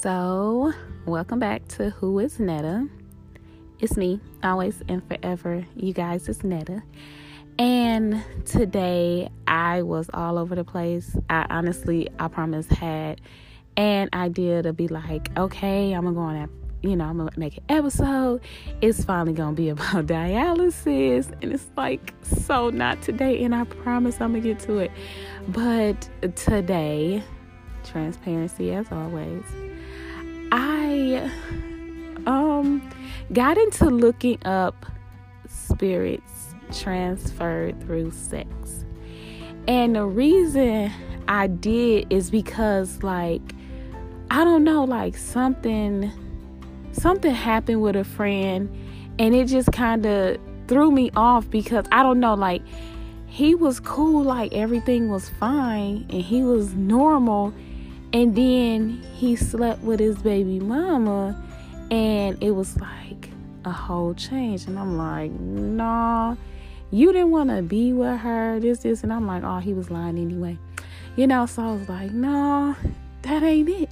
So, welcome back to Who is Netta. It's me, always and forever. You guys, it's Netta. And today I was all over the place. I honestly, I promise, had an idea to be like, okay, I'm gonna go on that you know, I'm gonna make an episode. It's finally gonna be about dialysis, and it's like so not today. And I promise I'm gonna get to it. But today, transparency as always. I um got into looking up spirits transferred through sex. And the reason I did is because like I don't know like something something happened with a friend and it just kind of threw me off because I don't know like he was cool like everything was fine and he was normal and then he slept with his baby mama, and it was like a whole change. And I'm like, nah, you didn't want to be with her, this, this. And I'm like, oh, he was lying anyway. You know, so I was like, nah, that ain't it.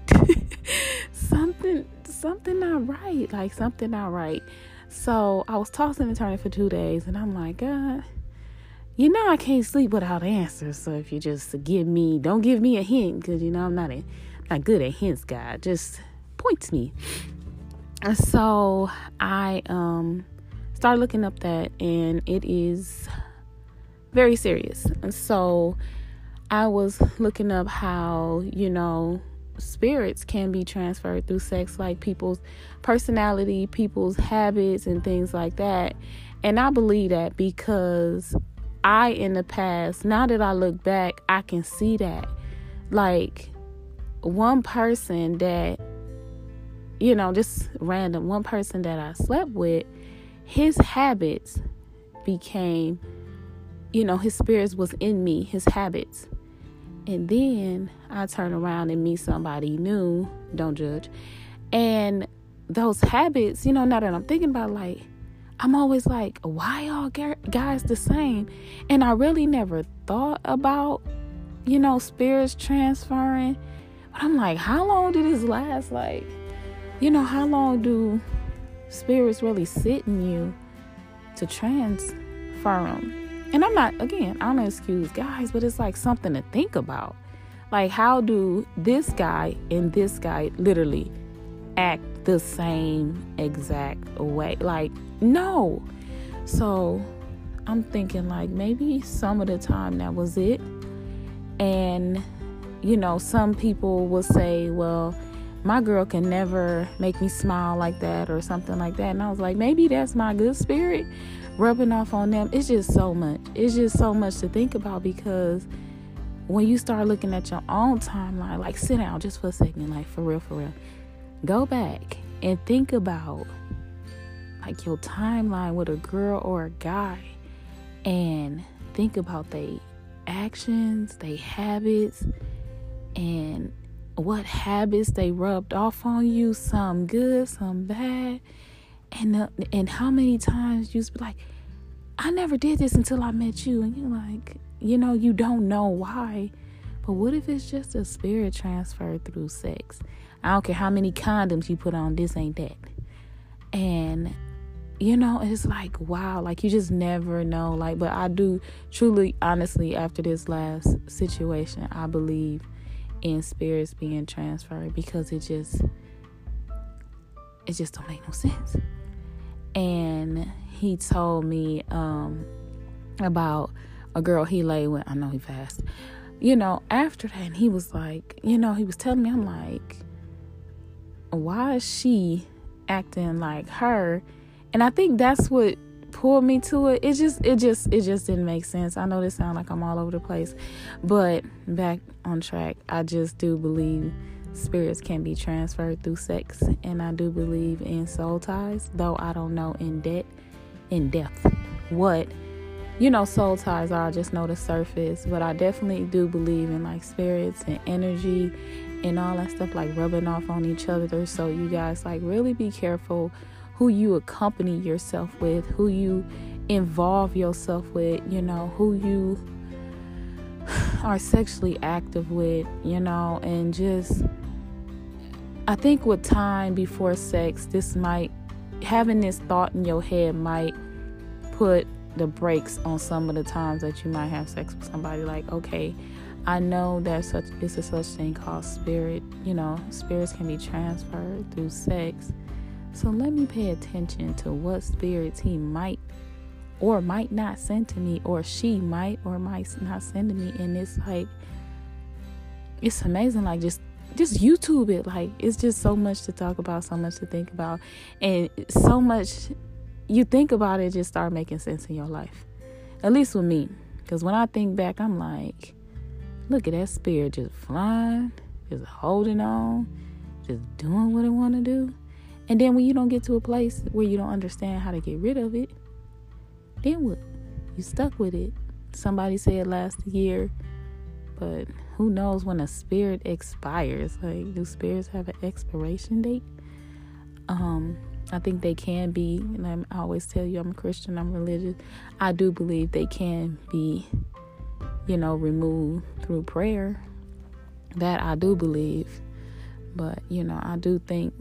something, something not right. Like, something not right. So I was tossing and turning for two days, and I'm like, God you know I can't sleep without answers. So if you just give me, don't give me a hint, because you know I'm not a, not good at hints, God. Just points me. And So I um started looking up that, and it is very serious. And so I was looking up how you know spirits can be transferred through sex, like people's personality, people's habits, and things like that. And I believe that because I in the past, now that I look back, I can see that. Like one person that, you know, just random, one person that I slept with, his habits became, you know, his spirits was in me, his habits. And then I turn around and meet somebody new, don't judge. And those habits, you know, now that I'm thinking about like, I'm always like, why all guys the same? And I really never thought about, you know, spirits transferring. But I'm like, how long did this last? Like, you know, how long do spirits really sit in you to transfer them? And I'm not, again, I don't excuse guys, but it's like something to think about. Like, how do this guy and this guy literally act the same exact way. Like, no. So I'm thinking, like, maybe some of the time that was it. And, you know, some people will say, well, my girl can never make me smile like that or something like that. And I was like, maybe that's my good spirit rubbing off on them. It's just so much. It's just so much to think about because when you start looking at your own timeline, like sit down just for a second, like for real, for real go back and think about like your timeline with a girl or a guy and think about their actions, their habits, and what habits they rubbed off on you, some good, some bad, and uh, and how many times you be like, I never did this until I met you, and you're like, you know, you don't know why, but what if it's just a spirit transfer through sex? I don't care how many condoms you put on, this ain't that. And you know, it's like wow, like you just never know. Like, but I do truly, honestly, after this last situation, I believe in spirits being transferred because it just it just don't make no sense. And he told me um about a girl he lay with. I know he fast. You know, after that, and he was like, you know, he was telling me, I'm like, why is she acting like her? And I think that's what pulled me to it. It just it just it just didn't make sense. I know this sounds like I'm all over the place, but back on track, I just do believe spirits can be transferred through sex and I do believe in soul ties, though I don't know in depth in depth what you know soul ties are, just know the surface, but I definitely do believe in like spirits and energy and all that stuff like rubbing off on each other. So you guys like really be careful who you accompany yourself with, who you involve yourself with, you know, who you are sexually active with, you know, and just I think with time before sex, this might having this thought in your head might put the brakes on some of the times that you might have sex with somebody. Like, okay, I know there's such it's a such thing called spirit. You know, spirits can be transferred through sex. So let me pay attention to what spirits he might or might not send to me, or she might or might not send to me. And it's like it's amazing. Like just just YouTube it. Like it's just so much to talk about, so much to think about, and so much you think about it it just start making sense in your life. At least with me, because when I think back, I'm like, look at that spirit just flying, just holding on, just doing what it want to do. And then when you don't get to a place where you don't understand how to get rid of it, then what? You stuck with it. Somebody said last year, but who knows when a spirit expires? Like, do spirits have an expiration date? Um, I think they can be, and I always tell you I'm a Christian, I'm religious. I do believe they can be, you know, removed through prayer. That I do believe. But, you know, I do think,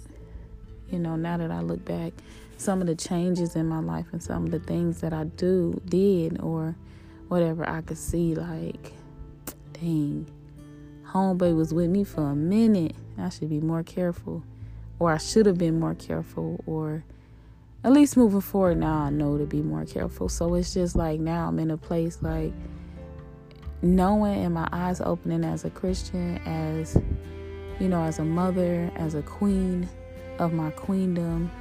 you know, now that I look back, some of the changes in my life and some of the things that I do, did, or whatever, I could see, like, dang, homeboy was with me for a minute. I should be more careful. Or I should have been more careful. Or at least moving forward now, I know to be more careful. So it's just like now I'm in a place like knowing and my eyes opening as a Christian, as, you know, as a mother, as a queen of my queendom,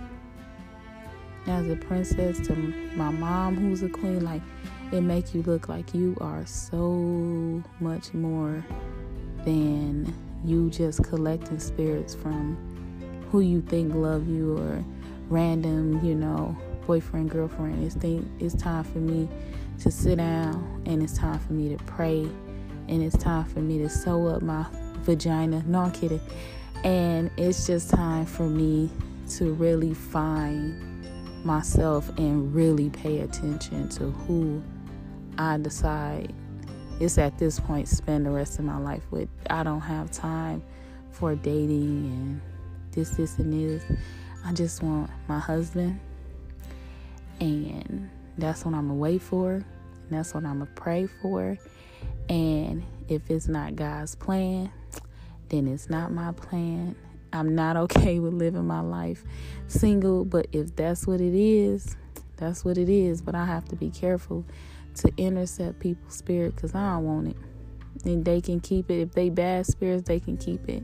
as a princess to my mom who's a queen. Like, it make you look like you are so much more than you just collecting spirits from who you think love you or random, you know, boyfriend, girlfriend. It's think it's time for me to sit down and it's time for me to pray and it's time for me to sew up my vagina. No, I'm kidding. And it's just time for me to really find myself and really pay attention to who I decide it's at this point spend the rest of my life with. I don't have time for dating and this, this, and this. I just want my husband, and that's what I'm gonna wait for, and that's what I'm gonna pray for. And if it's not God's plan, then it's not my plan. I'm not okay with living my life single, but if that's what it is, that's what it is. But I have to be careful to intercept people's spirit because I don't want it. And they can keep it. If they bad spirits, they can keep it.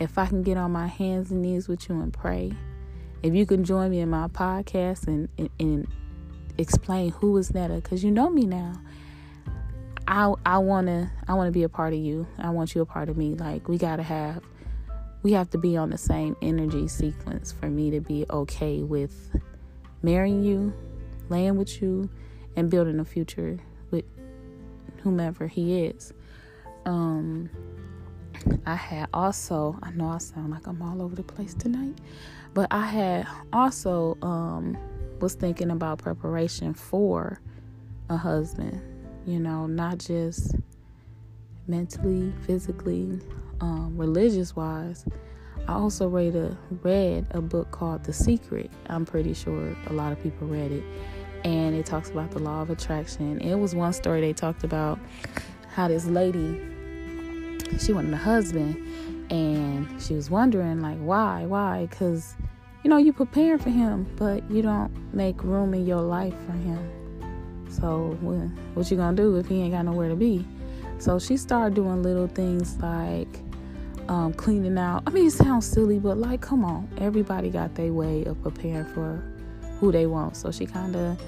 If I can get on my hands and knees with you and pray, if you can join me in my podcast and, and, and explain who is Netta, because you know me now. I I wanna I wanna be a part of you. I want you a part of me. Like we gotta have we have to be on the same energy sequence for me to be okay with marrying you, laying with you, and building a future with whomever he is. Um, I had also, I know I sound like I'm all over the place tonight, but I had also um, was thinking about preparation for a husband, you know, not just mentally, physically, um, religious wise. I also read a read a book called The Secret. I'm pretty sure a lot of people read it and it talks about the law of attraction. It was one story they talked about how this lady she wanted a husband and she was wondering like why why? Because you know you prepare for him but you don't make room in your life for him. So what you gonna do if he ain't got nowhere to be? So she started doing little things like um, cleaning out. I mean it sounds silly but like come on. Everybody got their way of preparing for who they want. So she kind of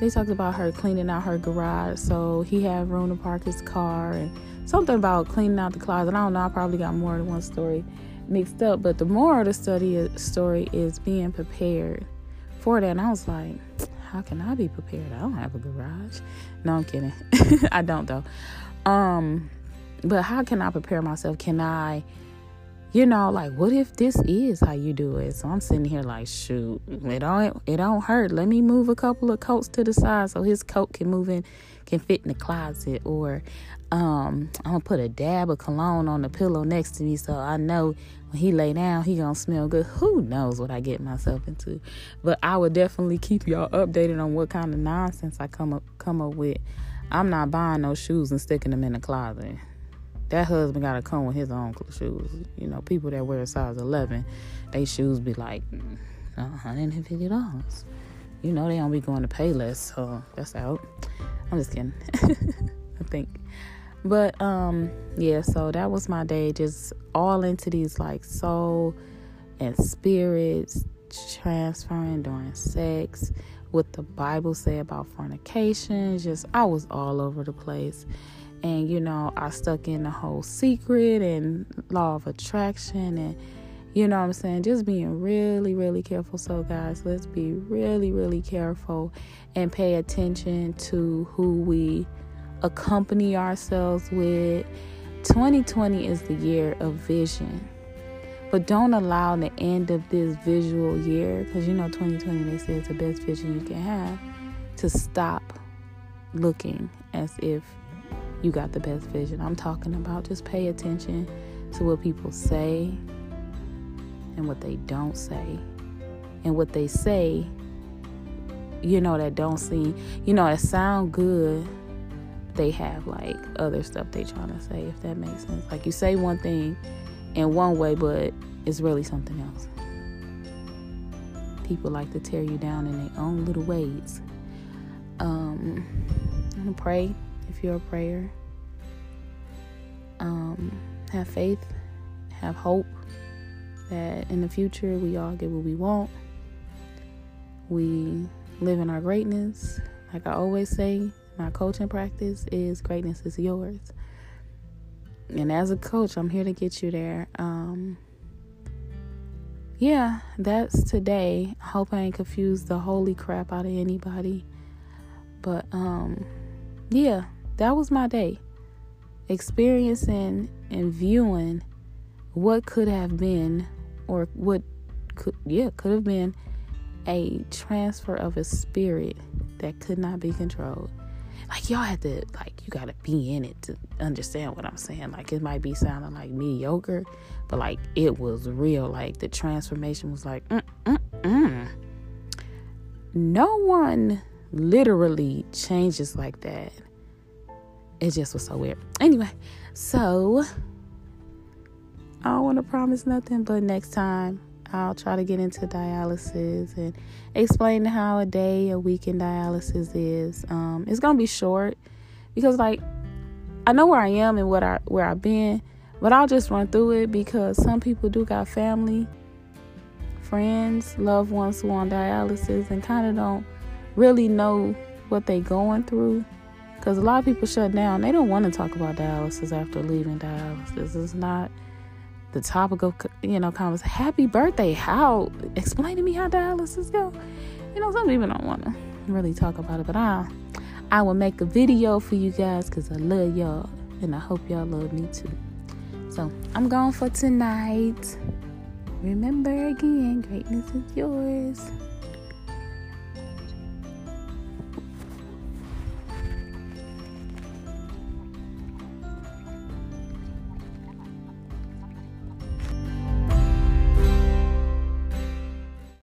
they talked about her cleaning out her garage. So he had room to park his car and something about cleaning out the closet. I don't know. I probably got more than one story mixed up, but the moral of the study story is being prepared for that. And I was like, how can I be prepared? I don't have a garage. No, I'm kidding. I don't though. Um, but how can I prepare myself? Can I you know, like what if this is how you do it? So I'm sitting here like, shoot, it don't it don't hurt. Let me move a couple of coats to the side so his coat can move in, can fit in the closet, or um, I'm gonna put a dab of cologne on the pillow next to me so I know when he lay down he gonna smell good. Who knows what I get myself into? But I will definitely keep y'all updated on what kind of nonsense I come up come up with. I'm not buying no shoes and sticking them in the closet. That husband gotta come with his own shoes. You know, people that wear a size 11, they shoes be like mm, $150. You know they don't be going to Payless, so that's out. I'm just kidding. I think. But um yeah, so that was my day just all into these like soul and spirits transferring during sex, what the Bible say about fornication, just I was all over the place. And you know, I stuck in the whole secret and law of attraction and you know what I'm saying? Just being really, really careful. So, guys, let's be really, really careful and pay attention to who we accompany ourselves with. 2020 is the year of vision. But don't allow the end of this visual year, because you know 2020 they say it's the best vision you can have, to stop looking as if you got the best vision. I'm talking about just pay attention to what people say and what they don't say. And what they say, you know, that don't seem, you know, that sound good they have like other stuff they trying to say if that makes sense. Like you say one thing in one way but it's really something else. People like to tear you down in their own little ways. Um i'm pray if you're a prayer. Um have faith have hope that in the future we all get what we want we live in our greatness like i always say my coaching practice is greatness is yours. And as a coach, I'm here to get you there. Um, yeah, that's today. I hope I ain't confused the holy crap out of anybody. But um, yeah, that was my day. Experiencing and viewing what could have been, or what could, yeah, could have been a transfer of a spirit that could not be controlled like y'all have to like you gotta be in it to understand what I'm saying. Like it might be sounding like mediocre, but like it was real. Like the transformation was like, mm, mm, mm. no one literally changes like that. It just was so weird. Anyway, so I don't want to promise nothing, but next time I'll try to get into dialysis and explain how a day, a week in dialysis is. Um, it's gonna be short because, like, I know where I am and what I where I've been, but I'll just run through it because some people do got family, friends, loved ones who on dialysis and kind of don't really know what they going through. Because a lot of people shut down. They don't want to talk about dialysis after leaving dialysis. It's not the topic of you know conversation. Happy birthday! How explain to me how dialysis go? You know, some people don't want to really talk about it, but I I will make a video for you guys because I love y'all and I hope y'all love me too. So I'm going for tonight. Remember again, greatness is yours.